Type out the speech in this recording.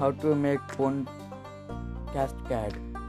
how to make phone card.